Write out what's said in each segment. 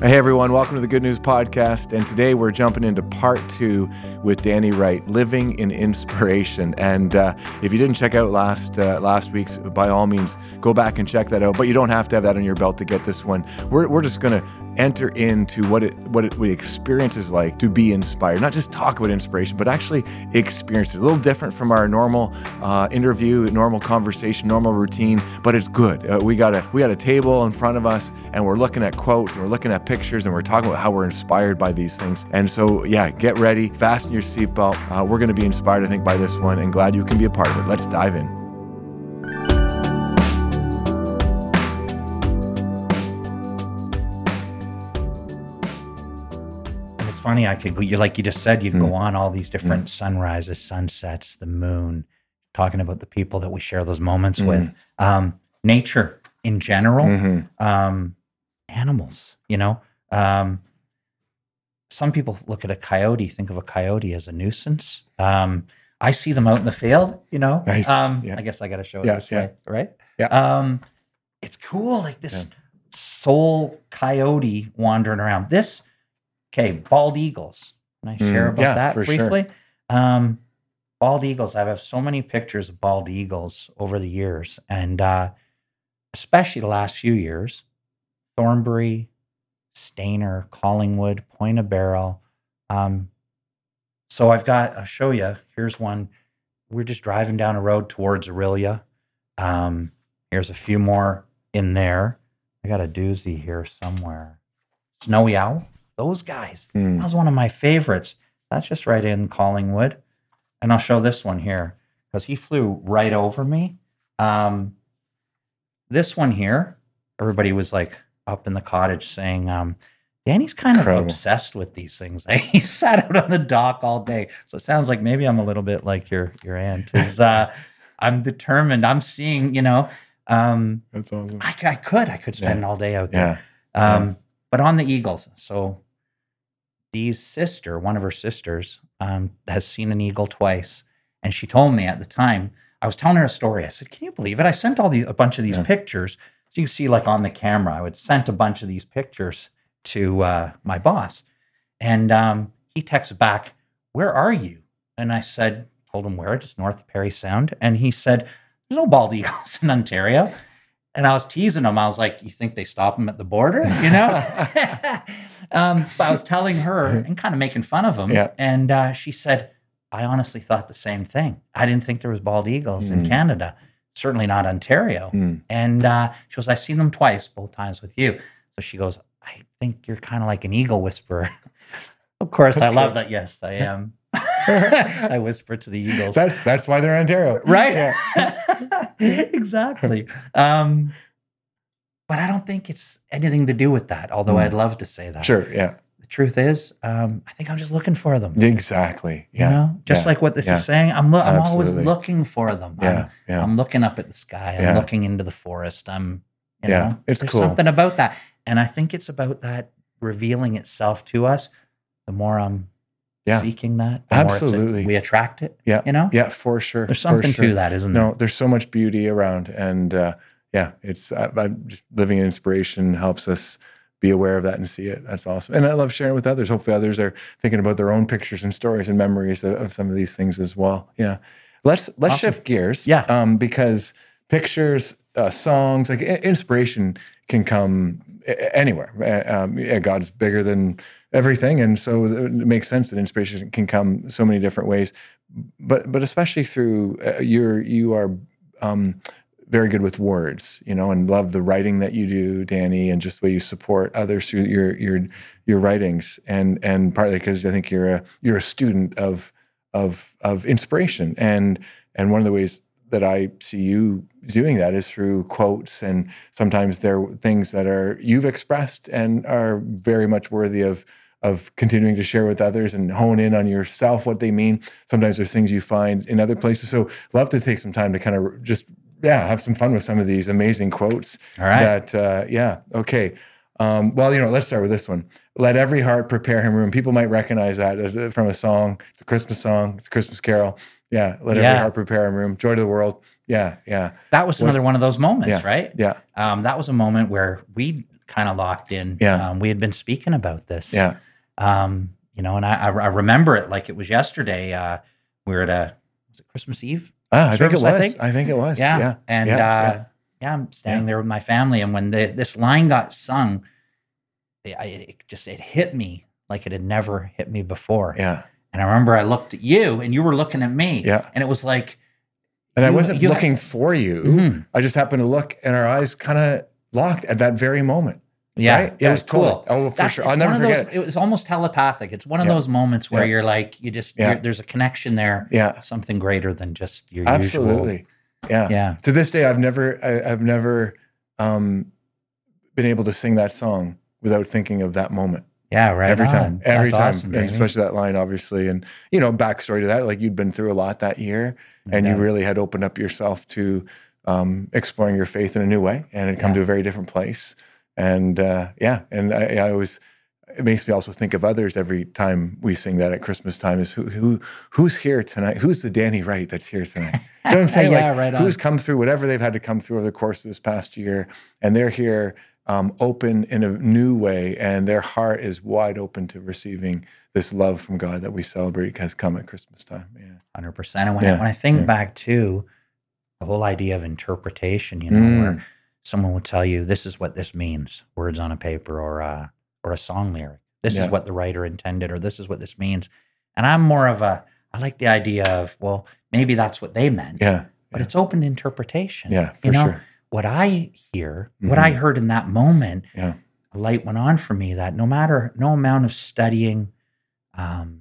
Hey everyone, welcome to the Good News Podcast. And today we're jumping into part two with Danny Wright, living in inspiration. And uh, if you didn't check out last uh, last week's, by all means, go back and check that out. But you don't have to have that on your belt to get this one. We're, we're just going to enter into what it what it what experience is like to be inspired. Not just talk about inspiration, but actually experience it. A little different from our normal uh, interview, normal conversation, normal routine, but it's good. Uh, we got a we got a table in front of us, and we're looking at quotes, and we're looking at pictures, and we're talking about how we're inspired by these things. And so, yeah, get ready, fasten your seatbelt. Uh, we're going to be inspired, I think, by this one, and glad you can be a part of it. Let's dive in. Funny. I could, you like you just said, you can Mm. go on all these different sunrises, sunsets, the moon, talking about the people that we share those moments with, um, nature in general, Mhm. um, animals. You know, um, some people look at a coyote, think of a coyote as a nuisance. Um, I see them out in the field. You know, Nice. um, Yeah. I guess I got to show it Yeah, this yeah. way, right? Yeah. Um, it's cool, like this sole coyote wandering around. This, okay, bald eagles. Can I share Mm, about yeah, that for sure. briefly? Um, bald eagles. I have so many pictures of bald eagles over the years, and uh, especially the last few years, Thornbury, Stayner, Collingwood, Point of Barrel. Um, so I've got. I'll show you. Here's one. We're just driving down a road towards Orillia. Um, here's a few more in there. I got a doozy here somewhere. Snowy owl. Those guys. Mm. That was one of my favorites. That's just right in Collingwood. And I'll show this one here because he flew right over me. Um, this one here, everybody was like up in the cottage saying, um, Danny's kind of obsessed with these things. he sat out on the dock all day. So it sounds like maybe I'm a little bit like your your aunt. Is uh, I'm determined. I'm seeing, you know, um, That's awesome. I, I could, I could spend all day out there. Yeah. Um, But on the Eagles, so Dee's sister, one of her sisters, um, has seen an eagle twice, and she told me at the time. I was telling her a story. I said, "Can you believe it? I sent all these a bunch of these Yeah. pictures. So you can see, like on the camera, I would sent a bunch of these pictures to uh, my boss, and um, he texted back, "Where are you?" And I said, told him where, just north of Parry Sound, and he said, "There's no bald eagles in Ontario." And I was teasing him. I was like, "You think they stop them at the border?" You know. um, but I was telling her and kind of making fun of him. Yeah. And uh, she said, "I honestly thought the same thing. I didn't think there was bald eagles in Mm. Canada. Certainly not Ontario." Mm. And uh, she goes, "I've seen them twice, both times with you." So she goes, "I think you're kind of like an eagle whisperer." of course, That's I love good. that. Yes, I am. I whisper to the eagles That's that's why they're in Ontario, right Yeah. exactly um but i don't think it's anything to do with that although Mm. i'd love to say that Sure. Yeah. the truth is um i think i'm just looking for them Exactly. Yeah. you know just yeah, like what this yeah. is saying i'm, lo- I'm always looking for them Yeah. I'm, Yeah. I'm looking up at the sky i'm Yeah. looking into the forest i'm you Yeah, know it's there's cool. something about that and i think it's about that revealing itself to us the more i'm Yeah. seeking that the more it's- Absolutely. we attract it Yeah. you know Yeah. For sure. there's something sure. to that isn't there No, there's so much beauty around, and uh, yeah, it's I, I'm just living in inspiration helps us be aware of that and see it. That's awesome, and I love sharing with others. Hopefully, others are thinking about their own pictures and stories and memories of, of some of these things as well. Yeah, let's let's Awesome. shift gears. Yeah. um, because pictures, uh, songs, like inspiration can come anywhere. Um, God's bigger than everything, and so it makes sense that inspiration can come so many different ways. But but especially through uh, you're you are um, very good with words, you know, and love the writing that you do, Danny, and just the way you support others through your your your writings, and and partly because I think you're a you're a student of of of inspiration, and and one of the ways that I see you doing that is through quotes, and sometimes they're things that are you've expressed and are very much worthy of of continuing to share with others and hone in on yourself what they mean. Sometimes there's things you find in other places. So love to take some time to kind of just yeah have some fun with some of these amazing quotes. all right That uh, yeah okay. Um, well, you know, let's start with this one. Let every heart prepare him room. People might recognize that as from a song. It's a Christmas song. It's a Christmas carol. Yeah. Let every Yeah. heart prepare room. Joy to the world. Yeah. Yeah. That was another What's- one of those moments, Yeah. right? Yeah. Um, that was a moment where we kind of locked in. Yeah. Um, we had been speaking about this. Yeah. Um, you know, and I, I, remember it like it was yesterday. Uh, we were at a was it Christmas Eve? Ah, I think it was. I I think. think, it was. Yeah. Yeah. And yeah, uh, yeah. yeah. I'm standing there with my family, and when the, this line got sung, it, it just it hit me like it had never hit me before. Yeah. And I remember I looked at you, and you were looking at me. Yeah. And it was like, And I wasn't you- looking for you. Mhm. I just happened to look and our eyes kind of locked at that very moment. yeah, Right? it was totally. cool. Oh, for That's- sure. I'll never forget those, it. it was almost telepathic. It's one of Yeah. those moments where Yeah. you're like, you just, Yeah. you're, there's a connection there, Yeah. something greater than just your usual. Absolutely. Yeah. Yeah. To this day, I've never, I, I've never um, been able to sing that song without thinking of that moment. Yeah. Right. every on. time, every That's time, awesome, and especially that line, obviously, and you know, backstory to that, like you'd been through a lot that year, and Yeah. you really had opened up yourself to um, exploring your faith in a new way, and had come Yeah. to a very different place, and uh, yeah, and I, I always. It makes me also think of others every time we sing that at Christmas time. Is who who who's here tonight? Who's the Danny Wright that's here tonight? You know what I'm saying? Yeah, like, right on. Who's come through whatever they've had to come through over the course of this past year, and they're here um, open in a new way, and their heart is wide open to receiving this love from God that we celebrate has come at Christmas time. Yeah. Hundred percent. And when, I, when I think yeah. back to the whole idea of interpretation, you know, where Mm. someone will tell you this is what this means, words on a paper or a or a song lyric. This Yeah. is what the writer intended, or this is what this means. And I'm more of a I like the idea of well, maybe that's what they meant, Yeah. but yeah. it's open to interpretation. Yeah. For you know, sure. What I hear, what I Mhm. heard in that moment, Yeah. a light went on for me that no matter no amount of studying, um,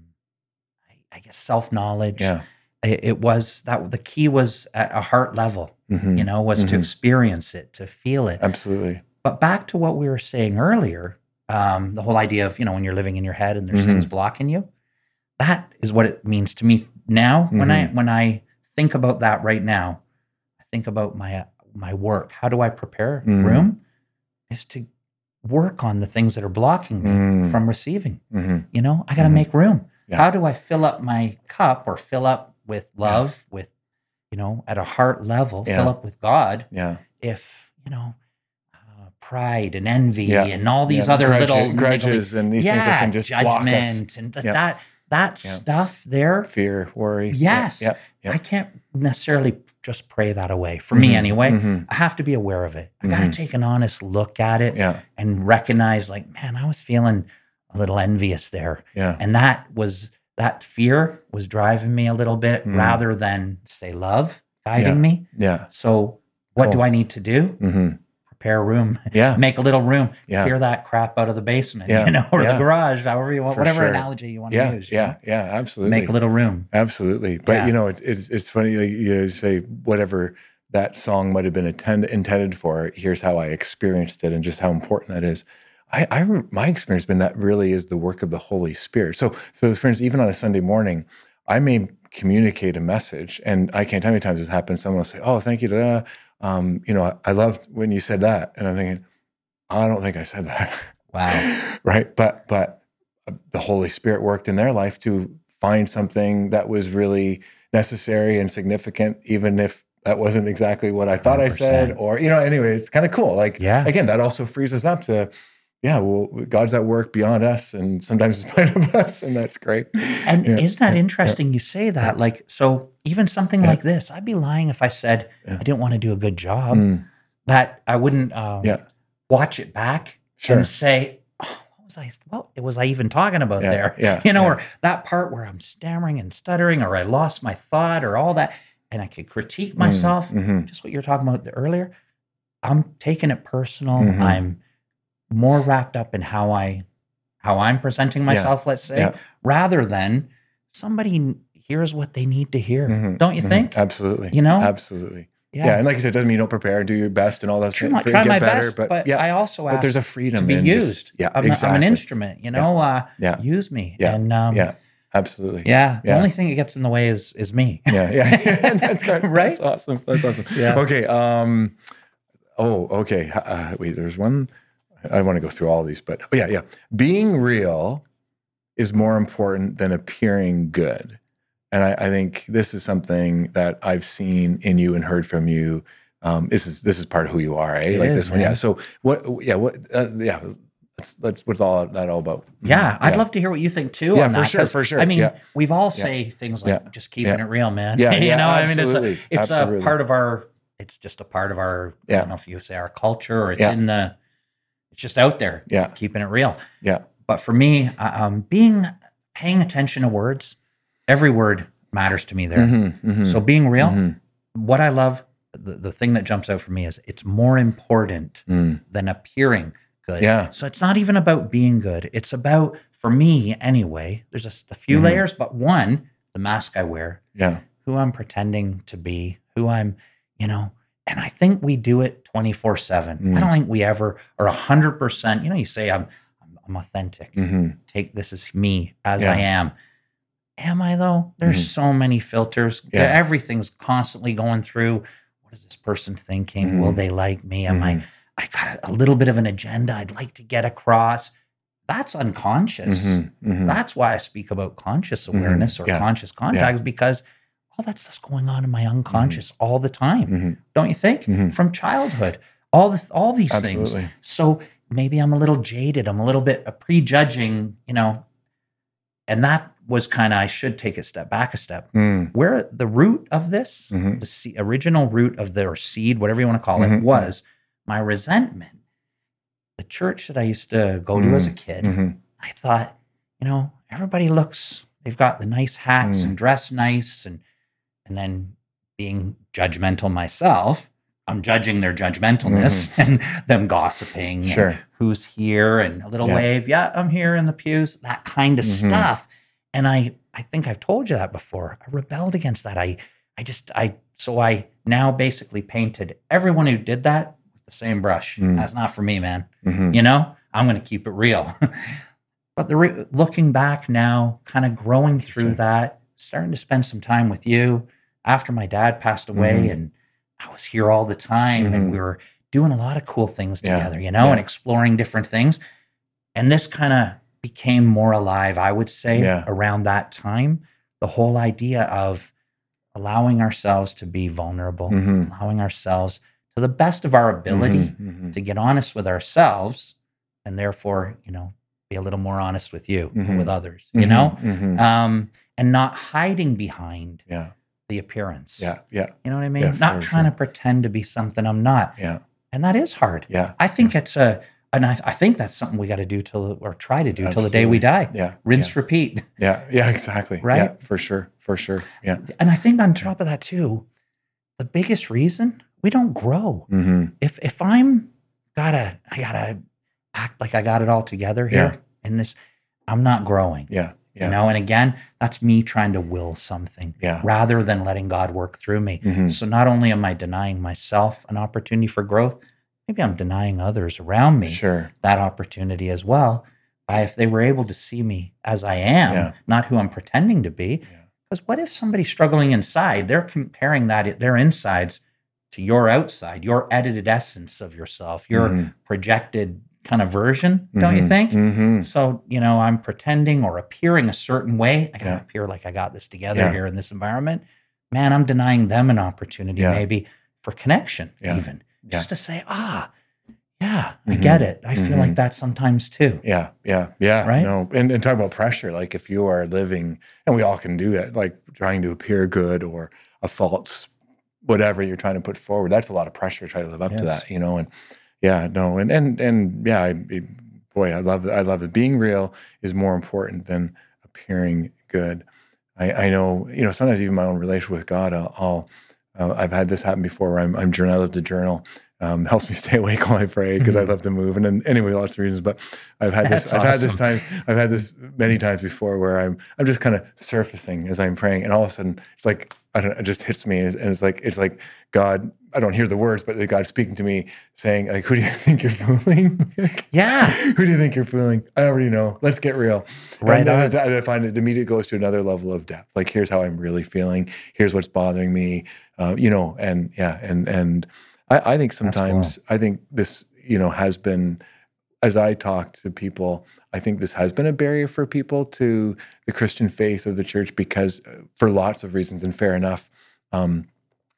I, I guess self knowledge, Yeah. it, it was that the key was at a heart level. Mhm. You know, was to Mhm. experience it, to feel it. Absolutely. But back to what we were saying earlier, um, the whole idea of you know when you're living in your head and there's Mm-hmm. things blocking you, that is what it means to me now. When I Mm-hmm. when I think about that right now, I think about my my work. How do I prepare Mhm. room? Is to work on the things that are blocking me Mm. from receiving. hmm You know, I got to Mhm. make room. Yeah. How do I fill up my cup or fill up with love, with, you know, at a heart level, fill up with God Yeah. if, you know, uh, pride and envy Yeah. and all these Yeah. other little niggly- grudges and these things that can just block us. judgment and th- Yeah. that that Yeah. stuff there. Fear, worry. Yes. Yeah. Yeah. I can't necessarily just pray that away. For me Mhm. anyway, Mhm. I have to be aware of it. I got to Mhm. take an honest look at it Yeah. and recognize like, man, I was feeling a little envious there. Yeah. And that was that fear was driving me a little bit Mm. rather than say love guiding Yeah. me. Yeah. So what do I need to do? Prepare room, Yeah. make a little room, Yeah. clear that crap out of the basement, Yeah. you know, or Yeah. the garage, however you want, For whatever sure. analogy you want to use. Yeah. know? Yeah. Absolutely. Make a little room. Absolutely. But you know, it, it's it's funny. Like, you know, say whatever that song might have been attend, intended for. Here's how I experienced it, and just how important that is. I, I my experience has been that really is the work of the Holy Spirit. So, so for instance, even on a Sunday morning, I may communicate a message, and I can't tell you how many times this happens. Someone will say, "Oh, thank you." Da, um, you know, I, I loved when you said that, and I'm thinking, I don't think I said that. Wow. right but but uh, the holy spirit worked in their life to find something that was really necessary and significant even if that wasn't exactly what i thought i said or you know anyway it's kind of cool like Yeah. again that also frees us up to yeah well god's at work beyond us and sometimes in spite of us and that's great And Yeah, isn't that yeah, interesting you say that? Like, so even something Yeah. like this, I'd be lying if I said Yeah. I didn't want to do a good job, Mm, that I wouldn't um, Yeah. watch it back sure and say, oh, what was I, what was I even talking about yeah, there? yeah you know, yeah, or that part where I'm stammering and stuttering, or I lost my thought, or all that, and I could critique Mm, myself. mhm, Just what you're talking about earlier. I'm taking it personal. Mhm. I'm more wrapped up in how I, how I'm presenting myself. Let's say, yeah. rather than somebody hears what they need to hear. mhm, Don't you mhm. think? absolutely You know? absolutely yeah. and like I said, it doesn't mean you don't prepare and do your best and all that stuff. my, try my better, best, but, but, yeah, I also but ask there's a freedom to be in just- used. yeah, I'm, a- I'm an instrument. You know, uh, Yeah. use me. Yeah. And um, Yeah, absolutely. yeah. The only thing that gets in the way is is me. yeah, yeah. That's great. Right? That's awesome. That's awesome. Yeah. Okay. Um. Oh, okay. Uh, wait. There's one. I want to go through all these, but oh, yeah, yeah. Being real is more important than appearing good, and I, I think this is something that I've seen in you and heard from you um, this is this is part of who you are, eh? It like is, this one, yeah. So what? Yeah, what? Uh, yeah, that's that's what's all that all about. Yeah, Mhm. I'd love to hear what you think too. Yeah, for that, sure, for sure, I mean, yeah. we've all say things like Yeah. just keeping Yeah. it real, man. Yeah, you yeah, know, I mean, it's a absolutely, a part of our. It's just a part of our. I Yeah. don't know if you say our culture or it's Yeah. in the. It's just out there. Yeah, keeping it real. yeah, But for me, uh, um, being paying attention to words, every word matters to me there. Mhm, mhm, So being real, mhm, what I love, the, the thing that jumps out for me is it's more important mm. than appearing good. Yeah. So it's not even about being good. It's about, for me anyway, there's a few Mhm. layers, but one, the mask I wear, yeah, who I'm pretending to be, who I'm, you know, and I think we do it 24 7. Mm. I don't think we ever are 100%. You know, you say, I'm, I'm, I'm authentic. mhm, Take this as me as Yeah. I am. Am I though? There's Mhm. so many filters. Yeah. Everything's constantly going through. What is this person thinking? Will Mhm. they like me? Am I mhm, I got a little bit of an agenda I'd like to get across. That's unconscious. mhm, mhm. That's why I speak about conscious awareness or Yeah. conscious contact, because all that stuff's going on in my unconscious all the time. Mhm, Don't you think? mhm. From childhood, all the all these things. So maybe I'm a little jaded. I'm a little bit prejudging, you know. And that was kind of I should take a step back a step. Mm, Where the root of this, mhm, the se- original root of the or seed, whatever you want to call it, Mhm. was my resentment. The church that I used to go to as a kid, I thought, you know, everybody looks, they've got the nice hats Mm. and dress nice, and and then being judgmental myself, I'm judging their judgmentalness and them gossiping, and Mm-hmm. Sure. who's here, and a little Yeah. wave, yeah, I'm here in the pews, that kind of Mhm. stuff. And I, I think I've told you that before. I rebelled against that. I, I just, I, so I now basically painted everyone who did that with the same brush. Mm. That's not for me, man. mhm. You know, I'm going to keep it real. but the re- looking back now, kind of growing through Interesting. that, starting to spend some time with you after my dad passed away, Mhm. and I was here all the time, and Mhm. we were doing a lot of cool things Yeah. together, you know, and exploring different things. And this kind of became more alive, I would say, Yeah. around that time. The whole idea of allowing ourselves to be vulnerable, Mhm. allowing ourselves to the best of our ability Mhm, mhm. to get honest with ourselves and therefore, you know, be a little more honest with you and Mhm. with others, you know, um, and not hiding behind yeah, the appearance. yeah, yeah, You know what I mean? Yeah, not trying sure. to pretend to be something I'm not. yeah, And that is hard. yeah, I think it's a, and I, I think that's something we got to do till, or try to do till the day we die. yeah, Rinse, repeat. yeah, yeah, exactly. Right? Yeah, for sure, for sure. Yeah. And I think on top of that too, the biggest reason we don't grow. hmm if if I'm gotta I gotta act like I got it all together here in this, I'm not growing. Yeah. Yeah. You know, and again, that's me trying to will something Yeah. rather than letting God work through me. Mhm. So not only am I denying myself an opportunity for growth, maybe I'm denying others around me Sure. that opportunity as well. By if they were able to see me as I am, Yeah. not who I'm pretending to be. Because what if somebody's struggling inside? They're comparing that their insides to your outside, your edited essence of yourself, your Mhm. projected kind of version, don't you Mhm. think? Mhm. So, you know, I'm pretending or appearing a certain way. I gotta Yeah. appear like I got this together Yeah. here in this environment. Man, I'm denying them an opportunity Yeah. maybe for connection, even just to say, ah, yeah, I Mhm. get it. I feel like that sometimes too. Yeah, yeah, yeah. Right? No, and, and talk about pressure. Like if you are living, and we all can do it, like trying to appear good or a false whatever you're trying to put forward. That's a lot of pressure to try to live up to that, you know. And yeah, no, and and and yeah, I, boy, I love I love it. Being real is more important than appearing good. I, I know, you know, sometimes even my own relationship with God, I'll, I'll uh, I've had this happen before where I'm, I'm love to journal. Um, helps me stay awake while I pray because I Mhm. love to move. And then anyway, lots of reasons. But I've had this. That's I've had this times. I've had this many times before where I'm I'm just kind of surfacing as I'm praying, and all of a sudden it's like I don't. Know, it just hits me, and it's like it's like God. I don't hear the words, but God speaking to me, saying like, "Who do you think you're fooling? Yeah. Who do you think you're fooling? I already know. Let's get real." Right And on. I, I find it immediately goes to another level of depth. Like, here's how I'm really feeling. Here's what's bothering me. Uh, you know, and yeah, and and I, I think cool. sometimes I think this, you know, has been as I talk to people, I think this has been a barrier for people to the Christian faith or the church because uh, for lots of reasons, and fair enough. Um,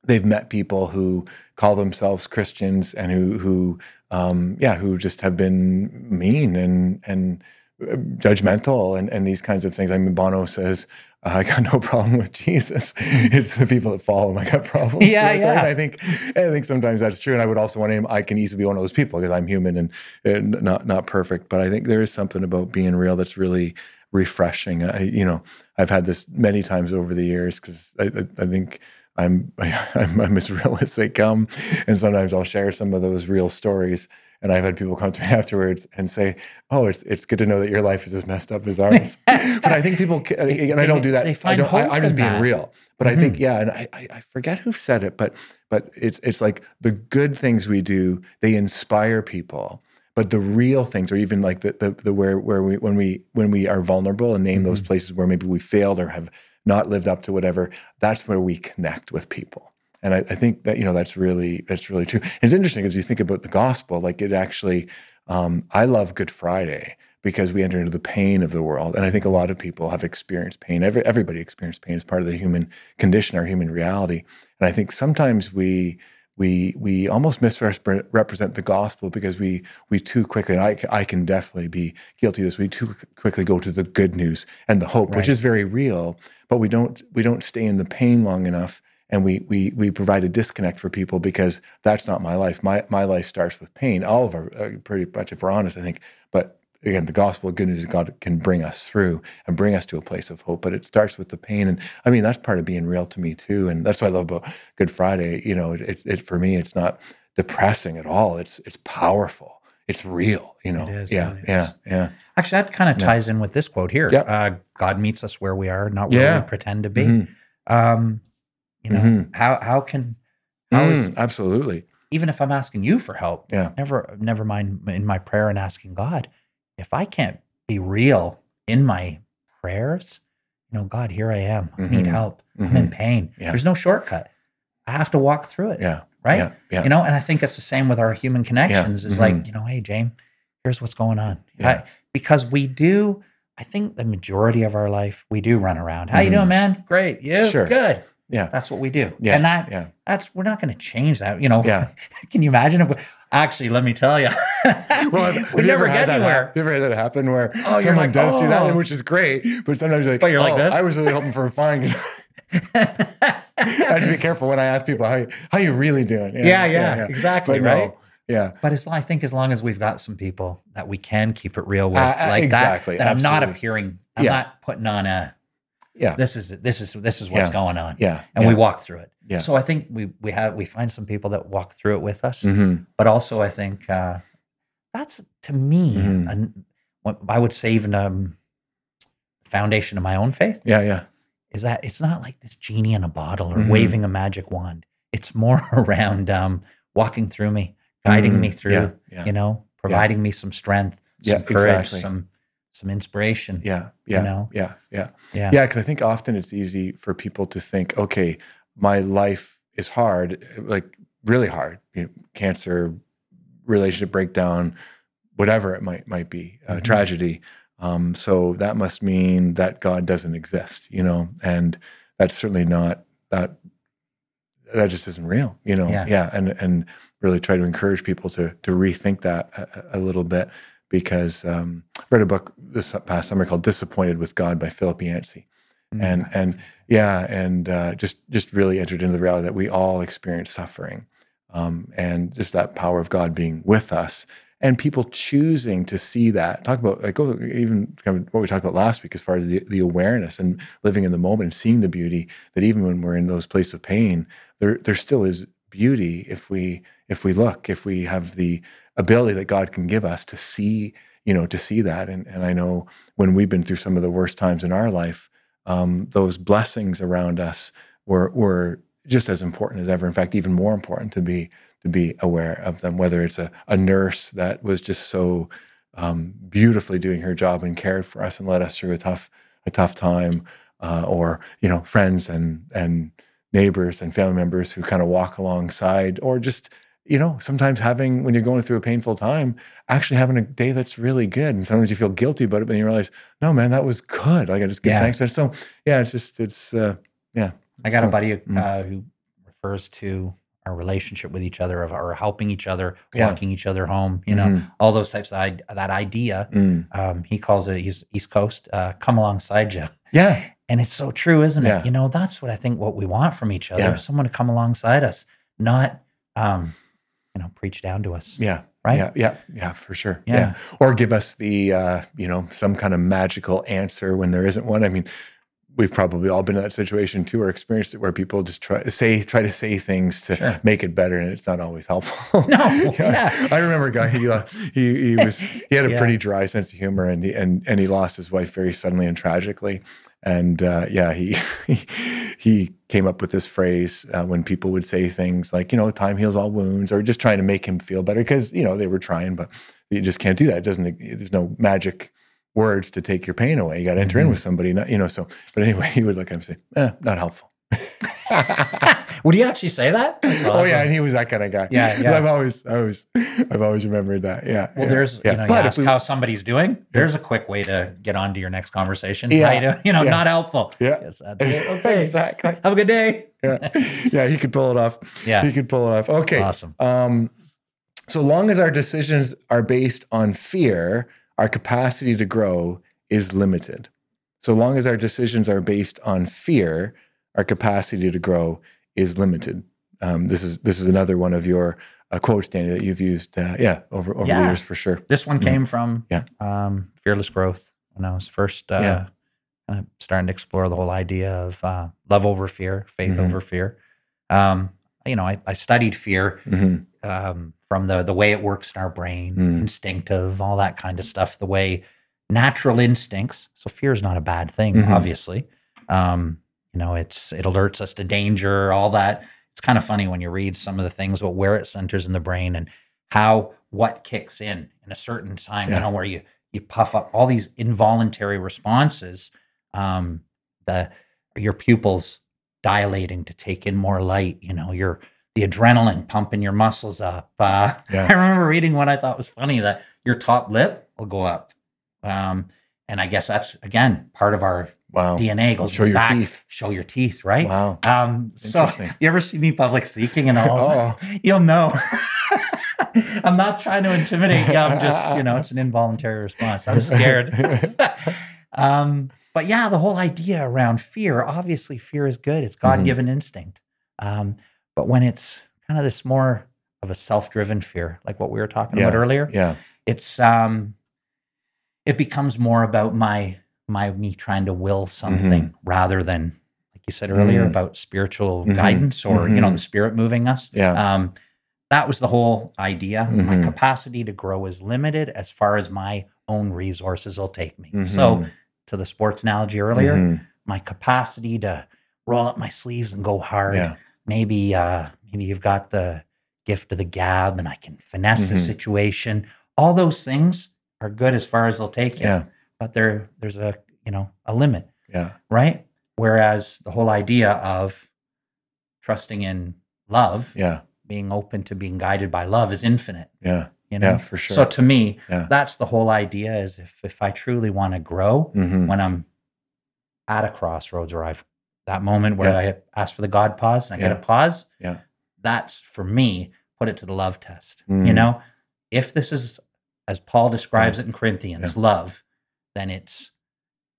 they've met people who call themselves Christians and who who um, yeah who just have been mean and and uh, judgmental and and these kinds of things. I mean, Bono says. Uh, I got no problem with Jesus. Mm-hmm. It's the people that follow him I got problems. Yeah, with, yeah. right? I think I think sometimes that's true, and I would also want to. I can easily be one of those people because I'm human and, and not not perfect. But I think there is something about being real that's really refreshing. I, you know, I've had this many times over the years because I, I, I think I'm, I'm I'm as real as they come, and sometimes I'll share some of those real stories. And I've had people come to me afterwards and say, "Oh, it's it's good to know that your life is as messed up as ours." but I think people, ca- They- and I don't do that. they I don't, hope I, am just being that. real. But I think, Mhm. yeah, and I, I forget who said it, but but it's it's like the good things we do they inspire people but the real things or even like the the, the where where we when we when we are vulnerable and name those Mhm. places where maybe we failed or have not lived up to whatever that's where we connect with people and I, I think that you know that's really that's really true. And it's interesting as you think about the gospel like it actually um, i love good friday because we enter into the pain of the world. And i think a lot of people have experienced pain. Every, everybody experienced pain as part of the human condition our human reality. And I think sometimes we we we almost misrepresent the gospel because we we too quickly and I, I can definitely be guilty of this we too quickly go to the good news and the hope which is very real but we don't we don't stay in the pain long enough and we we we provide a disconnect for people because that's not my life my my life starts with pain all of our uh, pretty much if we're honest I think but again the gospel good news is God can bring us through and bring us to a place of hope but it starts with the pain and I mean that's part of being real to me too and that's what I love about Good Friday you know it, it, it for me it's not depressing at all it's it's powerful it's real you know is, yeah really yeah yeah Actually, that kind of Yeah. ties in with this quote here. Yep. Uh, God meets us where we are, not where Yeah. we pretend to be. Mhm. Um, you know, Mhm. how how can how is Mm, absolutely even if I'm asking you for help, Yeah. never never mind in my prayer and asking God, if I can't be real in my prayers, you know, God, here I am. I need Mhm. help. I'm in Mhm. pain. Yeah. There's no shortcut. I have to walk through it. yeah Right. yeah yeah You know, and I think it's the same with our human connections. Is like, Mhm. you know, hey, James, here's what's going on. Yeah. I- because we do, I think the majority of our life, we do run around. How you doing, man? Great. You? Sure. Good. Yeah That's what we do. yeah And that, yeah that's, we're not going to change that. You know, Yeah. can you imagine if, we, actually, let me tell you, Well, have we never get that anywhere. hap- Have you ever had that happen where Oh, someone like, does do that, "Oh." which is great, but sometimes you're like, But you're like "Oh, this." I was really hoping for a fine. I have to be careful when I ask people how you, how you really doing. yeah, yeah, exactly. But right. no, yeah, But as I think as long as we've got some people that we can keep it real with, Uh, like exactly, that, that I'm not appearing, I'm Yeah. not putting on a yeah, this is this is this is what's Yeah. going on, yeah, and yeah. we walk through it. Yeah. So I think we we have we find some people that walk through it with us, Mhm. but also I think uh, that's to me, Mhm. an, what I would say even um, foundation of my own faith yeah, yeah, is that it's not like this genie in a bottle or Mhm. waving a magic wand. It's more around um, walking through me, guiding Mhm. me through. Yeah, You know, providing me some strength, some courage, exactly. some some inspiration. yeah, yeah, know? yeah, yeah, Yeah. yeah. Because I think often it's easy for people to think, okay, my life is hard, like really hard. You know, cancer, relationship breakdown, whatever it might might be, uh, Mhm. tragedy. Um, so that must mean that God doesn't exist, you know, and that's certainly not that. That just isn't real, you know. Yeah. and and really try to encourage people to to rethink that a, a little bit because um, I read a book this past summer called "Disappointed with God" by Philip Yancey, Mm. and and yeah, and uh, just just really entered into the reality that we all experience suffering, um, and just that power of God being with us, and people choosing to see that. Talk about like go even kind of what we talked about last week as far as the, the awareness and living in the moment and seeing the beauty that even when we're in those places of pain, there there still is beauty if we if we look if we have the ability that God can give us to see you know to see that and and I know when we've been through some of the worst times in our life um, those blessings around us were were just as important as ever. In fact, even more important to be to be aware of them. Whether it's a, a nurse that was just so um, beautifully doing her job and cared for us and led us through a tough a tough time, uh, or you know friends and and neighbors and family members who kind of walk alongside, or just you know sometimes having when you're going through a painful time, actually having a day that's really good, and sometimes you feel guilty about it, but you realize, no man, that was good. Like I just give Yeah. thanks. So yeah, it's just it's uh, yeah. I got a cool. buddy Mm. uh, who refers to our relationship with each other of our helping each other, Yeah. walking each other home, you know, Mhm. all those types of that idea. Mm. Um, he calls it he's East Coast, uh, come alongside you. Yeah. And it's so true, isn't Yeah. it? You know, that's what I think what we want from each other. Yeah. Someone to come alongside us, not um, you know, preach down to us. Yeah. Right? Yeah. Yeah. Yeah. For sure. Yeah. Yeah. Or give us the, uh, you know, some kind of magical answer when there isn't one. I mean, we've probably all been in that situation too, or experienced it where people just try to say, try to say things to Sure. make it better, and it's not always helpful. No, yeah. I remember a guy. He uh, he he was he had a Yeah. pretty dry sense of humor, and he, and and he lost his wife very suddenly and tragically. And uh, yeah, he he came up with this phrase uh, when people would say things like, you know, time heals all wounds, or just trying to make him feel better because you know they were trying, but you just can't do that. It doesn't. There's no magic words to take your pain away. You got to enter in Mhm. with somebody, not, you know. So, but anyway, he would look at him and say, eh, "Not helpful." Would you actually say that? oh yeah, and he was that kind of guy. Yeah, yeah. I've always, I always, I've always remembered that. Yeah. Well, yeah, there's, yeah. you know, you but ask we, how somebody's doing. There's a quick way to get on to your next conversation. Yeah, you? You know, yeah. not helpful. Yeah. Yes. Okay. exactly. Have a good day. Yeah, yeah, he could pull it off. Yeah. He could pull it off. Okay. Awesome. Um, so long as our decisions are based on fear, our capacity to grow is limited. So long as our decisions are based on fear, our capacity to grow is limited. Um, this is this is another one of your uh, quotes, Danny, that you've used. Uh, yeah, over over the years for sure. This one Mm. came from Yeah. um, Fearless Growth when I was first uh, Yeah. kind of starting to explore the whole idea of uh, love over fear, faith Mhm. over fear. Um, you know, I, I studied fear hmm um, from the the way it works in our brain, Mm. instinctive, all that kind of stuff. The way natural instincts. So fear is not a bad thing, Mhm. obviously. Um, you know, it's it alerts us to danger, all that. It's kind of funny when you read some of the things about where it centers in the brain and how what kicks in in a certain time. Yeah. You know, where you you puff up all these involuntary responses. Um, the your pupils dilating to take in more light. You know, your the adrenaline pumping your muscles up. Uh, Yeah. I remember reading what I thought was funny that your top lip will go up. Um, and I guess that's again part of our Wow. DNA goes Show your back. teeth. Show your teeth, right? Wow. Um, so you ever see me public speaking and all? Oh. You'll know. I'm not trying to intimidate you. I'm just, you know, it's an involuntary response. I'm scared. um, but yeah, the whole idea around fear, obviously fear is good. It's God given instinct. Um, but when it's kind of this more of a self-driven fear, like what we were talking about earlier, yeah. it's um it becomes more about my my me trying to will something rather than like you said earlier Mhm. about spiritual Mhm. guidance or you know the spirit moving us Yeah. um that was the whole idea my Mhm. capacity to grow is limited as far as my own resources will take me so Mhm. to the sports analogy earlier my capacity to roll up my sleeves and go hard Yeah. maybe uh maybe you've got the gift of the gab and I can finesse the situation. All those things are good as far as they'll take you. Yeah. But there there's a, you know, a limit, Yeah. right? Whereas the whole idea of trusting in love, Yeah. being open to being guided by love is infinite, Yeah. you know. Yeah. For sure. So to me, Yeah. that's the whole idea is if if I truly want to grow Mhm. when I'm at a crossroads or I've that moment where Yeah. I ask for the God pause and I get a pause. Yeah. That's for me, put it to the love test. You Mm. know, if this is as Paul describes it in Corinthians, love, then it's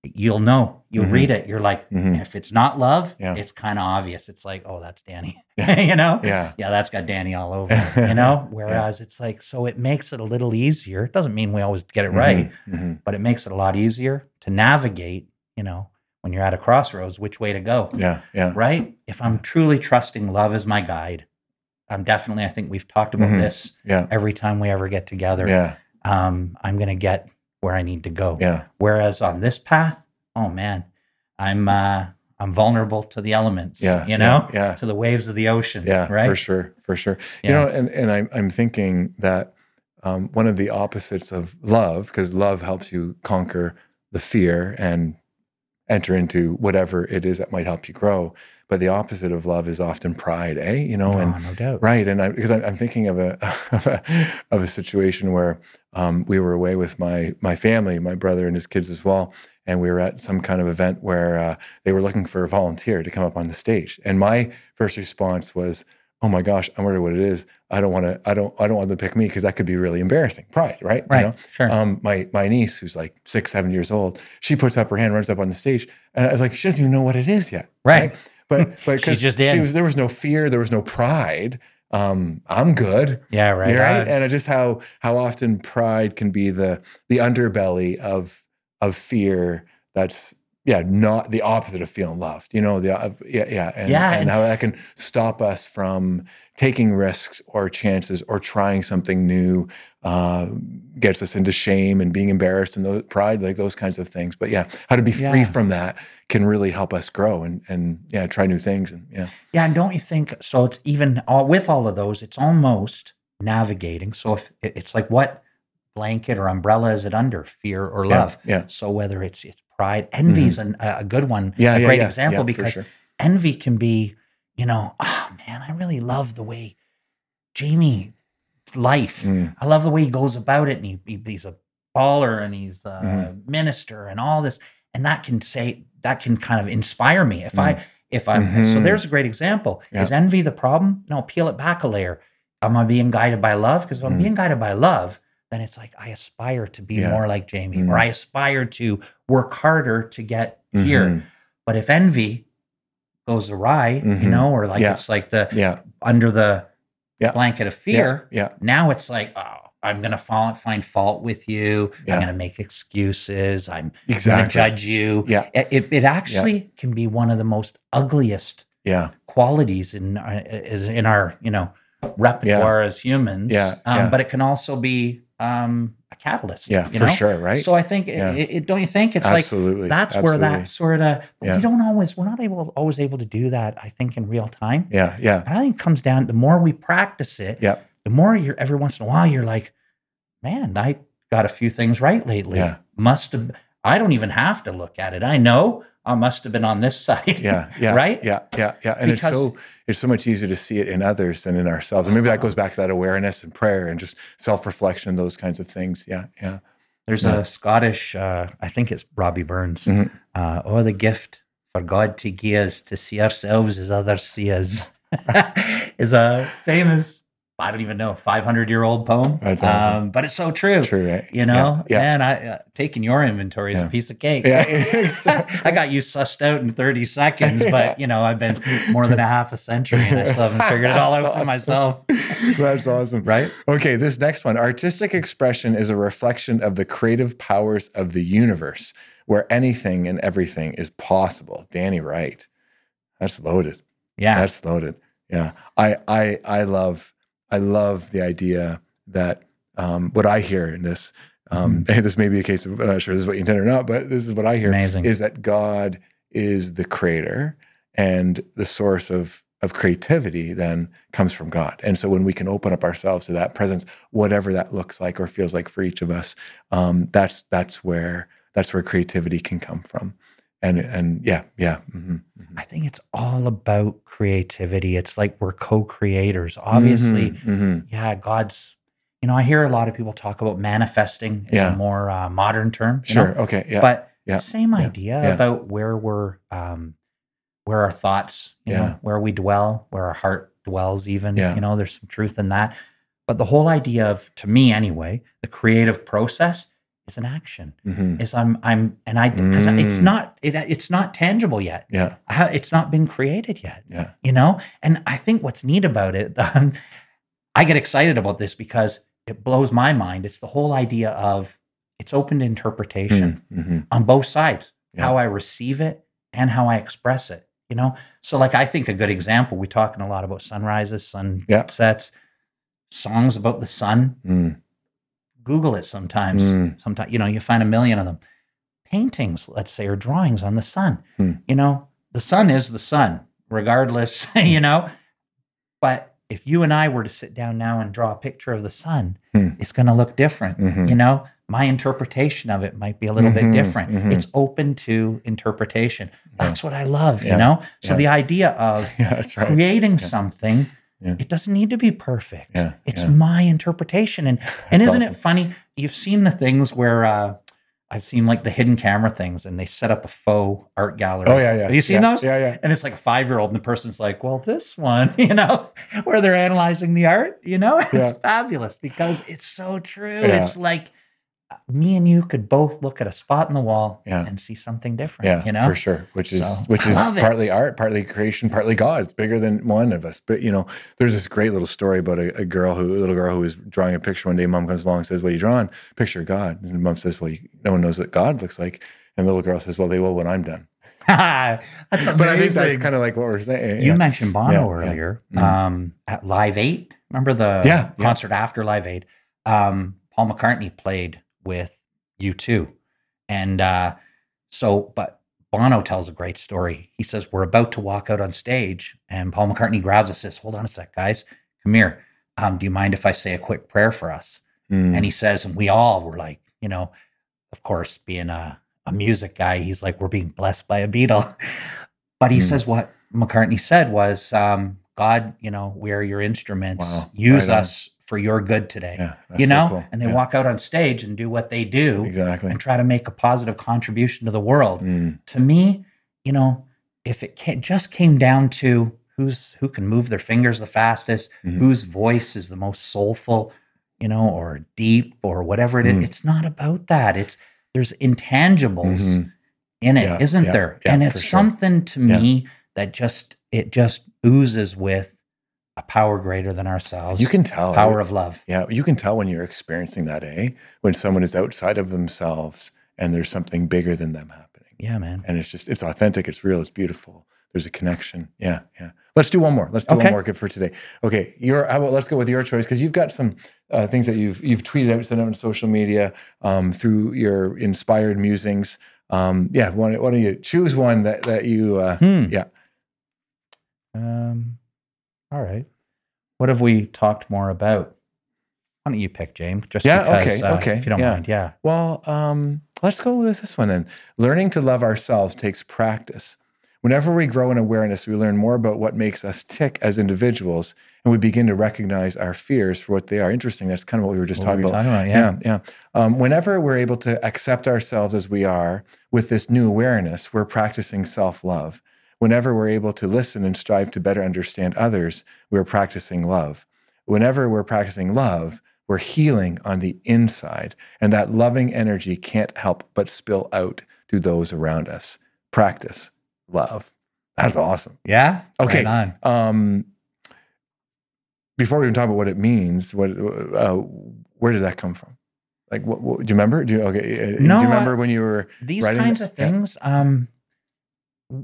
you'll know. You'll Mhm. read it. You're like, Mhm. if it's not love, Yeah. it's kind of obvious. It's like, oh, that's Danny. You know? Yeah. Yeah, that's got Danny all over. it, you know? Whereas it's like, so it makes it a little easier. It doesn't mean we always get it right, Mhm. but it makes it a lot easier to navigate, you know, when you're at a crossroads, which way to go. Yeah. Yeah. Right? If I'm truly trusting love as my guide, I'm definitely, I think we've talked about Mhm. this Yeah. every time we ever get together. Yeah. Um, I'm going to get where I need to go. Yeah. Whereas on this path, oh man, I'm, uh, I'm vulnerable to the elements, Yeah. you know, Yeah. to the waves of the ocean. Yeah. Right. For sure. For sure. Yeah. You know, and, and I'm, I'm thinking that um, one of the opposites of love, because love helps you conquer the fear and enter into whatever it is that might help you grow. But the opposite of love is often pride, eh? You know, and Oh, no doubt. Right, and I, because I'm, I'm thinking of a, of a of a situation where um, we were away with my my family, my brother and his kids as well, and we were at some kind of event where uh, they were looking for a volunteer to come up on the stage. And my first response was, "Oh my gosh, I wonder what it is. I don't want to. I don't. I don't want them to pick me because that could be really embarrassing. Pride, right? Right. You know? Sure. Um, my my niece, who's like six, seven years old, she puts up her hand, runs up on the stage, and I was like, she doesn't even know what it is yet. Right. But but She's because she was, there was no fear, there was no pride. Um, I'm good yeah. Right. right, Uh, and just how how often pride can be the the underbelly of of fear that's yeah not the opposite of feeling loved you know the uh, yeah yeah and, Yeah, and and- how that can stop us from taking risks or chances or trying something new uh, gets us into shame and being embarrassed and those pride like those kinds of things but yeah how to be free from that can really help us grow and and yeah try new things and yeah Yeah, and don't you think so? It's even all, with all of those, it's almost navigating. So if it's like what blanket or umbrella is it under? Fear or love? yeah So whether it's it's pride, envy is an, a a good one, yeah a yeah, great yeah, example yeah, because sure. envy can be, you know, oh man, I really love the way Jamie life. Mm, I love the way he goes about it, and he, he- he's a baller, and he's a Mhm. minister, and all this, and that can say that can kind of inspire me if I if I'm. So Mhm. there's a great example. Yeah. Is envy the problem? No, peel it back a layer. Am I being guided by love? Because if I'm Mm. being guided by love, then it's like I aspire to be Yeah. more like Jamie, Mm. or I aspire to work harder to get here. mhm. But if envy goes awry, you Mhm. know, or like Yeah. it's like the yeah under the Yeah. blanket of fear, yeah now it's like, oh, I'm gonna fall, find fault with you. Yeah. I'm gonna make excuses. I'm gonna exactly judge you. Yeah. It, it, actually can be one of the most ugliest yeah qualities in our, is in our you know repertoire as humans. Yeah, Um, yeah. But it can also be um, a catalyst. Yeah, you for sure, right? So I think it, Yeah. it, it- don't you think it's like absolutely. that's where that sort of Yeah. we don't always we're not able always able to do that. I think in real time. Yeah, yeah, And I think it comes down the more we practice it, yeah, the more you're every once in a while you're like, man, I got a few things right lately. Yeah. Must have I don't even have to look at it. I know I must have been on this side. yeah, yeah, Right? Yeah, yeah, yeah. And Because- it's so it's so much easier to see it in others than in ourselves. And maybe that goes back to that awareness and prayer and just self reflection, those kinds of things. Yeah, yeah, There's Yeah. a Scottish, uh, I think it's Robbie Burns. Mhm. Uh, oh, the gift for God to give us to see ourselves as others see us is a famous, I don't even know, 500 year old poem. That's awesome. Um, but it's so true. true, right? You know, yeah, man, I uh, taking your inventory is Yeah. a piece of cake. Yeah. I got you sussed out in 30 seconds, Yeah. but you know, I've been more than a half a century and I still haven't figured it all out That's for myself. That's awesome. Right? Okay, this next one. Artistic expression is a reflection of the creative powers of the universe, where anything and everything is possible. Danny Wright. That's loaded. Yeah. That's loaded. Yeah. I I I love I love the idea that um, what I hear in this, um, Mm-hmm. and this may be a case of I'm not sure this is what you intend or not, but this is what I hear Amazing. is that God is the creator and the source of of creativity then comes from God. And so when we can open up ourselves to that presence, whatever that looks like or feels like for each of us, um, that's that's where that's where creativity can come from. And and yeah, yeah. mhm, mhm. I think it's all about creativity. It's like we're co-creators. Obviously, Mhm, mhm. yeah, God's. You know, I hear a lot of people talk about manifesting is Yeah. a more uh, modern term. you know? Sure. Okay. Yeah. But yeah, same yeah, idea about where we're, um, where our thoughts, you Yeah. know, where we dwell, where our heart dwells. Even, you know, there's some truth in that. But the whole idea of, to me anyway, the creative process is an action. Mhm. Is I'm I'm and I because it's Mm. not it, it's not tangible yet. Yeah. I It's not been created yet Yeah. you know and i think what's neat about it um, i get excited about this because it blows my mind it's the whole idea of it's open to interpretation Mhm, mhm. on both sides Yeah. how i receive it and how i express it you know so like i think a good example we're talking a lot about sunrises Yeah. sunsets songs about the sun Mm, google it sometimes Mm. sometimes you know you find a million of them paintings let's say or drawings on the sun Hmm. you know the sun is the sun regardless you know but if you and i were to sit down now and draw a picture of the sun Hmm. it's going to look different mhm. you know my interpretation of it might be a little Mhm, bit different mhm. it's open to interpretation that's what i love Yeah, you know so yeah. the idea of Yeah, right. creating Yeah. something Yeah. it doesn't need to be perfect Yeah, it's yeah. my interpretation and and isn't awesome. it funny you've seen the things where uh I've seen like the hidden camera things, and they set up a faux art gallery. Oh yeah, yeah. Have you seen yeah, those? Yeah, yeah. And it's like a five year old, and the person's like, "Well, this one, you know, where they're analyzing the art, you know, it's fabulous because it's so true. It's like me and you could both look at a spot in the wall Yeah. and see something different. Yeah, you know, for sure. Which is So, which is love it. partly art, partly creation, partly God. It's bigger than one of us. But you know, there's this great little story about a, a girl who, a little girl who was drawing a picture one day. Mom comes along and says, "What are you drawing?" Picture of God. And mom says, "Well, you, no one knows what God looks like." And the little girl says, "Well, they will when I'm done." that's amazing. But I think that's kind of like what we're saying. You yeah. mentioned Bono Yeah, yeah. earlier Mhm. um, at Live Eight. Remember the Yeah, yeah. concert after Live Eight? Um, Paul McCartney played with U2. And uh, so, but Bono tells a great story. He says, We're about to walk out on stage, and Paul McCartney grabs us says, Hold on a sec, guys. Come here. Um, do you mind if I say a quick prayer for us? Mm. And he says, and we all were like, you know, of course, being a, a music guy, he's like, we're being blessed by a Beatle. But he Mm. says what McCartney said was, um, God, you know, we are your instruments. Wow. Use Right us for your good today. yeah, you so know, cool. and they Yeah, walk out on stage and do what they do exactly. and try to make a positive contribution to the world. Mm. To me, you know, if it just came down to who's who can move their fingers the fastest, Mhm. whose voice is the most soulful, you know, or deep or whatever it is. Mm. It's not about that. It's there's intangibles Mhm. in it, Yeah, not there? and it's sure. something to me that just it just oozes with a power greater than ourselves. You can tell. power of love. Yeah, you can tell when you're experiencing that, eh? When someone is outside of themselves and there's something bigger than them happening. Yeah, man. And it's just, it's authentic, it's real, it's beautiful. There's a connection. Yeah, yeah. Let's do one more. Let's do Okay. one more good for today. Okay, your how about let's go with your choice because you've got some uh, things that you've you've tweeted out, sent out on social media um, through your inspired musings. Um, yeah, why, why don't you choose one that that you? Uh, Hmm. Yeah. Um. All right. What have we talked more about? Why don't you pick, James? Just Yeah, because, okay, uh, okay, If you don't yeah. mind, yeah. Well, um, let's go with this one then. Learning to love ourselves takes practice. Whenever we grow in awareness, we learn more about what makes us tick as individuals, and we begin to recognize our fears for what they are. Interesting. That's kind of what we were just What talking were about. talking about? Yeah. Yeah, yeah. Um, whenever we're able to accept ourselves as we are with this new awareness, we're practicing self love. Whenever we're able to listen and strive to better understand others, we're practicing love. Whenever we're practicing love, we're healing on the inside, and that loving energy can't help but spill out to those around us. Practice love. That's awesome. Yeah. Okay. Right. Um, before we even talk about what it means, what uh, where did that come from? Like, what, what do you remember? Do you okay? uh, No, do you I- remember when you were? These kinds it? of things. Um,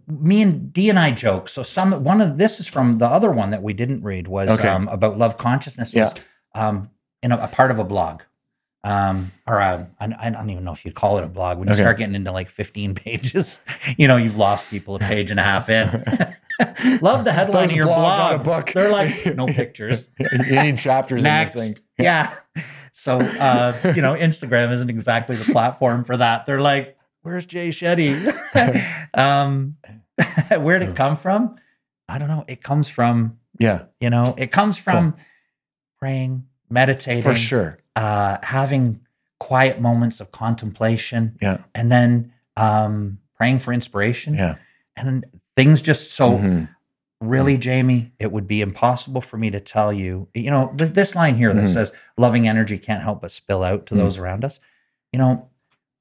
me and D and I joke. So some one of this is from the other one that we didn't read was Okay. um, about love consciousness. Was, um, in a, a part of a blog. Um, or I, I don't even know if you'd call it a blog. When you Okay. start getting into like 15 pages, you know, you've lost people a page and a half in. Love the headline Those of your blog, blog. They're like, no pictures. you need chapters Next. in this thing. Yeah. So, uh, you know, Instagram isn't exactly the platform for that. They're like, where's Jay Shetty? um, where'd it come from? I don't know. It comes from, Yeah, you know, it comes from praying, meditating, for sure. uh, having quiet moments of contemplation, Yeah, and then um, praying for inspiration. yeah. And things just so Mhm. really, Jamie, it would be impossible for me to tell you, you know, th- this line here that Mhm. says loving energy can't help but spill out to Mhm. those around us. You know,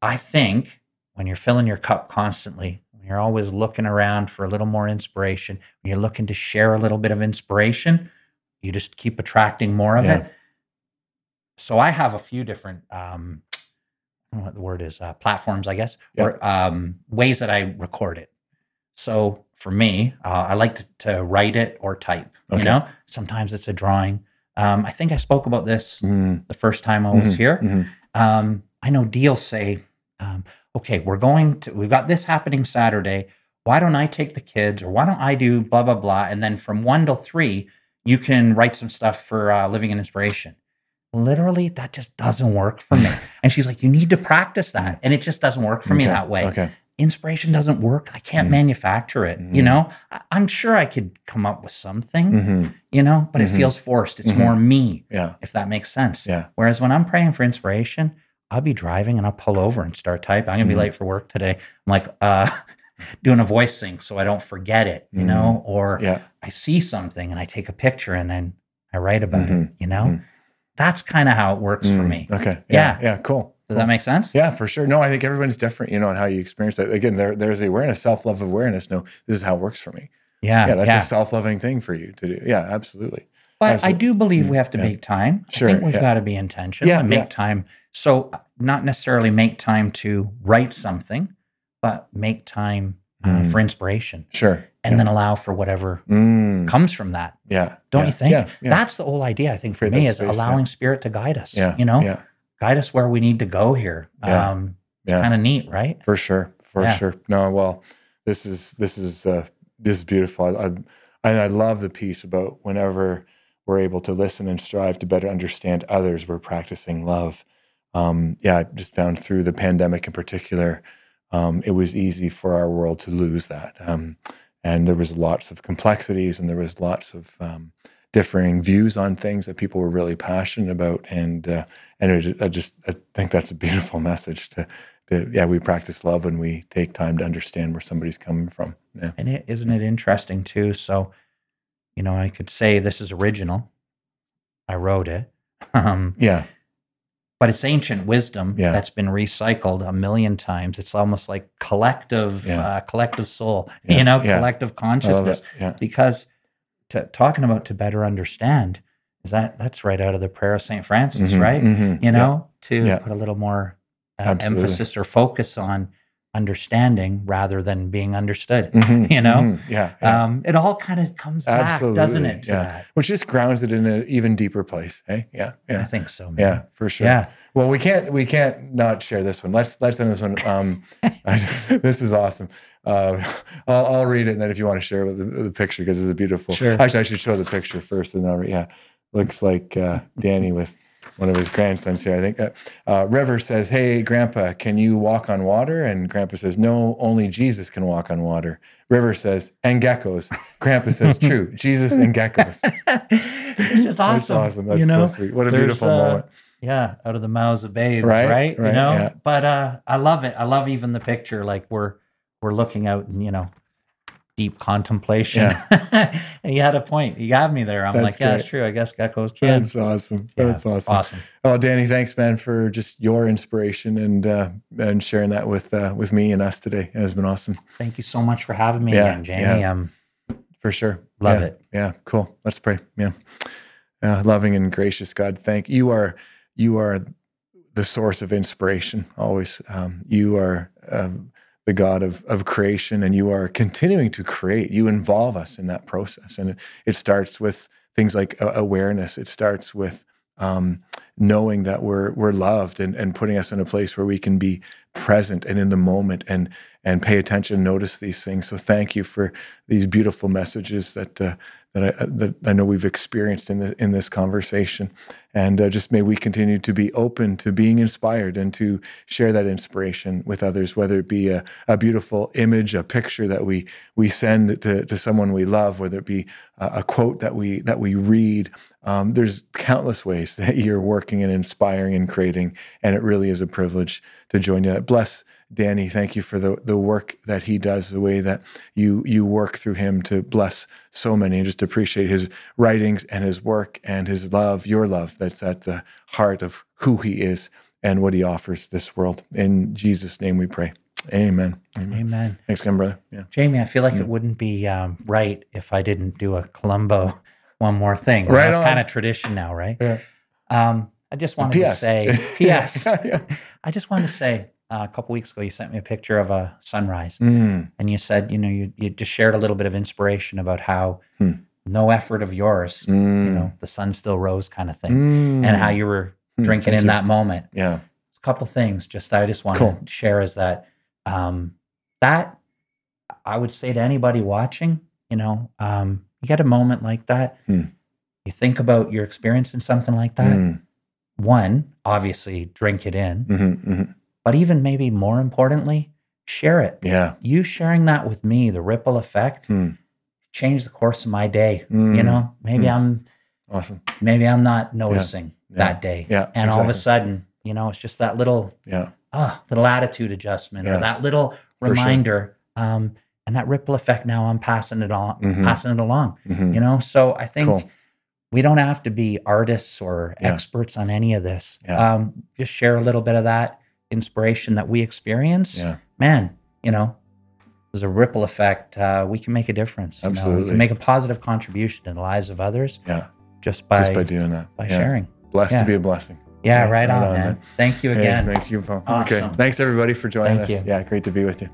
I think when you're filling your cup constantly, when you're always looking around for a little more inspiration, when you're looking to share a little bit of inspiration, you just keep attracting more of Yeah. it. So I have a few different, um, I don't know what the word is, uh, platforms, I guess, or um, ways that I record it. So for me, uh, I like to, to write it or type. You know, sometimes it's a drawing. Um, I think I spoke about this Mhm. the first time I was Mhm. here. Mhm. Um, I know Deal say, um, okay, we're going to, we've got this happening Saturday. Why don't I take the kids or why don't I do blah, blah, blah? And then from one till three, you can write some stuff for uh, Living in Inspiration. Literally, that just doesn't work for me. and she's like, you need to practice that. And it just doesn't work for me that way. Okay. Inspiration doesn't work. I can't Mhm. manufacture it. You Mhm. know, I- I'm sure I could come up with something, hmm you know, but Mhm. it feels forced. It's Mhm. more me Yeah. if that makes sense. Yeah. Whereas when I'm praying for inspiration, I'll be driving and I'll pull over and start typing. I'm gonna be Mhm. late for work today. I'm like, uh, doing a voice sync so I don't forget it, you know, or Yeah. I see something and I take a picture and then I write about it, Mhm. you know? Mhm. That's kind of how it works for Mm, me. Okay. Yeah. Yeah. Yeah. Cool. Does that make sense? Yeah, for sure. No, I think everyone's different, you know, on how you experience that. Again, there, there's the awareness, self love awareness. No, this is how it works for me. Yeah. Yeah, that's yeah. a self loving thing for you to do. Yeah, absolutely. But I do believe we have to Yeah. make time. Sure, I think we've yeah. got to be intentional Yeah, and make yeah. time. So, uh, not necessarily make time to write something, but make time uh, Mm. for inspiration Sure. and then allow for whatever Mm, comes from that. yeah. Don't you think? That's the whole idea, I think, for me, is space, allowing spirit to guide us. yeah. You know, Yeah. guide us where we need to go here. Yeah. Um, Yeah. Kind of neat, right? For sure, for sure. No, well, this is this is uh, this is beautiful. I, I and I love the piece about whenever we're able to listen and strive to better understand others, we're practicing love. Um, yeah, I just found through the pandemic in particular, um, it was easy for our world to lose that, um, and there was lots of complexities, and there was lots of um, differing views on things that people were really passionate about, and uh, and it, I just I think that's a beautiful message to that yeah we practice love when we take time to understand where somebody's coming from. Yeah. And it, isn't it interesting too? So, you know, I could say this is original. I wrote it. Um, yeah but it's ancient wisdom Yeah. that's been recycled a million times. It's almost like collective, Yeah. uh, collective soul, Yeah, you know, collective consciousness. Because to, talking about to better understand is that that's right out of the prayer of Saint Francis, Mhm, right? mhm, You know, to put a little more uh, emphasis or focus on understanding rather than being understood. Mhm, you know? mhm, yeah, yeah. Um, it all kind of comes back, doesn't it? To yeah. that, which just grounds it in an even deeper place hey yeah yeah, I think so. Man. yeah for sure yeah. well we can't we can't not share this one let's let's end this one um I, this is awesome uh, I'll, I'll read it and then if you want to share with the, the picture because it's a beautiful Sure. actually I should show the picture first and then I'll, yeah looks like uh, Danny with one of his grandsons here I think uh, uh, River says hey grandpa can you walk on water and grandpa says no only Jesus can walk on water River says and geckos grandpa says true Jesus and geckos just awesome. that's awesome that's you know, so sweet what a beautiful uh, moment Yeah, out of the mouths of babes, Right, right? right, you know, yeah. but uh, I love it. I love even the picture. Like we're we're looking out and you know, deep contemplation. and you had a point. You got me there. I'm That's like, yeah, great. it's true. I guess geckos can. That's awesome. Yeah, That's awesome. Awesome. Oh, Danny, thanks, man, for just your inspiration and uh, and sharing that with uh, with me and us today. It has been awesome Thank you so much for having me Yeah, again, Jamie. yeah. Um, for sure. Love Yeah, it. Yeah, cool. Let's pray. Yeah, uh, loving and gracious God, thank you are you are the source of inspiration. Always, um, you are. Um, the God of, of creation, and you are continuing to create. You involve us in that process. And it, it starts with things like uh, awareness. It starts with um, knowing that we're we're loved and, and putting us in a place where we can be present and in the moment and and pay attention, notice these things. So thank you for these beautiful messages that uh, that I that I know we've experienced in the in this conversation, and uh, just may we continue to be open to being inspired and to share that inspiration with others, whether it be a, a beautiful image, a picture that we we send to, to someone we love, whether it be a, a quote that we that we read. Um, there's countless ways that you're working and inspiring and creating, and it really is a privilege to join you. Bless Danny. Thank you for the the work that he does, the way that you you work through him to bless so many, and just appreciate his writings and his work and his love, your love, that's at the heart of who he is and what he offers this world. In Jesus' name, we pray. Amen. Amen. amen. Thanks again, brother. Yeah. Jamie, I feel like Mm. it wouldn't be um, right if I didn't do a Columbo one more thing. Right That's kind of tradition now, right? Yeah. Um, I just wanted to say, yeah. I just wanted to say, uh, a couple weeks ago, you sent me a picture of a sunrise, Mm, and you said, you know, you you just shared a little bit of inspiration about how Hmm. no effort of yours, mm, you know, the sun still rose, kind of thing, mm. and how you were Mm, drinking in that moment. Yeah. a couple things just I just want Cool. to share is that um, that I would say to anybody watching, you know, um, you get a moment like that, Hmm. you think about your experience in something like that. One, obviously, drink it in, mhm, mhm. But even maybe more importantly, share it. Yeah. You sharing that with me, the ripple effect, Hmm. changed the course of my day. You Mm, know, maybe Hmm. I'm Awesome. maybe I'm not noticing Yeah. that day, Yeah. and all of a sudden, You know, it's just that little Yeah. ah, little attitude adjustment Yeah. or that little For sure. reminder. Um, and that ripple effect now I'm passing it on, Mhm. passing it along. Mhm. You know, so I think Cool. we don't have to be artists or experts on any of this. Um, just share a little bit of that inspiration that we experience. Yeah. Man, you know, there's a ripple effect. Uh, we can make a difference. you know. we Absolutely. can make a positive contribution in the lives of others Yeah. just by Just by doing that. by Yeah. sharing. Blessed Yeah. to be a blessing. Yeah, right, right on, on, man. man. Thank you Hey, again. thanks you, Paul. Awesome. Okay. Thanks everybody for joining Thank us. you. Yeah, great to be with you.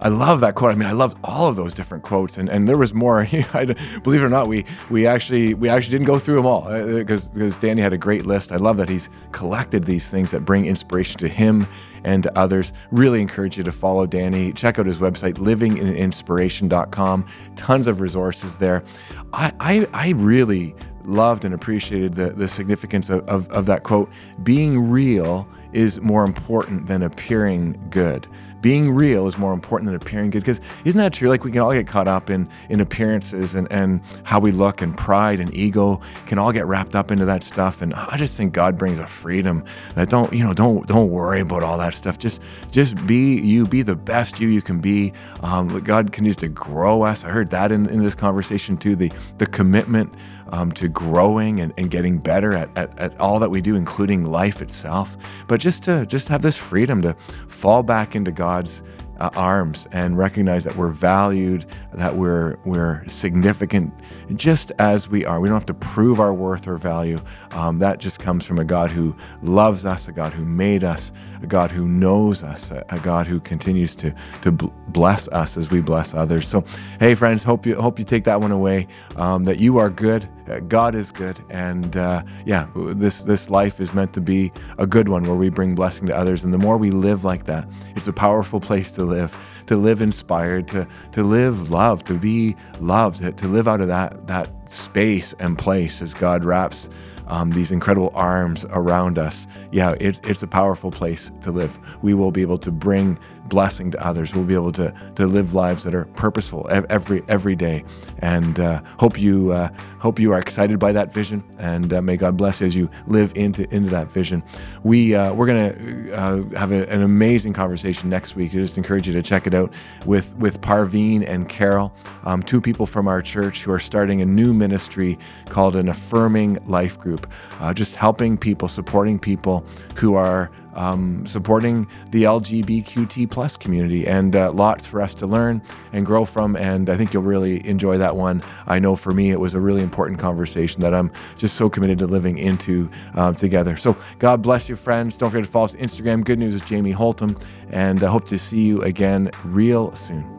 I love that quote. I mean, I loved all of those different quotes, and, and there was more. Believe it or not, we we actually we actually didn't go through them all uh, uh, because because Danny had a great list. I love that he's collected these things that bring inspiration to him and to others. Really encourage you to follow Danny. Check out his website, livingininspiration.com. Tons of resources there. I I, I really loved and appreciated the, the significance of, of, of that quote. Being real is more important than appearing good. Being real is more important than appearing good. Because isn't that true? Like we can all get caught up in in appearances and, and how we look and pride and ego can all get wrapped up into that stuff. And I just think God brings a freedom that don't, you know, don't don't worry about all that stuff. Just just be you, be the best you you can be. Um, God continues to grow us. I heard that in, in this conversation too. The the commitment um, to growing and, and getting better at, at, at all that we do, including life itself. But just to just have this freedom to fall back into God's uh, arms and recognize that we're valued, that we're we're significant, just as we are. We don't have to prove our worth or value. Um, that just comes from a God who loves us, a God who made us, a God who knows us, a, God who continues to to bless us as we bless others. So, hey, friends, hope you hope you take that one away. Um, that you are good, uh, God is good, and uh, yeah, this this life is meant to be a good one where we bring blessing to others. And the more we live like that, it's a powerful place to live. To live inspired, to to live love, to be loved, to, to live out of that that space and place as God wraps um, these incredible arms around us. Yeah, it's it's a powerful place to live. We will be able to bring blessing to others. We'll be able to to live lives that are purposeful every every day. And uh, hope you uh, hope you are excited by that vision. And uh, may God bless you as you live into into that vision. We uh, we're gonna uh, have a, an amazing conversation next week. I just encourage you to check it out with with Parveen and Carol, um, two people from our church who are starting a new ministry called an Affirming Life Group, uh, just helping people, supporting people who are um, supporting the LGBTQT plus community, and uh, lots for us to learn and grow from. And I think you'll really enjoy that one. I know for me, it was a really important conversation that I'm just so committed to living into uh, together. So God bless you, friends. Don't forget to follow us Instagram. Good news is Jamie Holtom, and I hope to see you again real soon.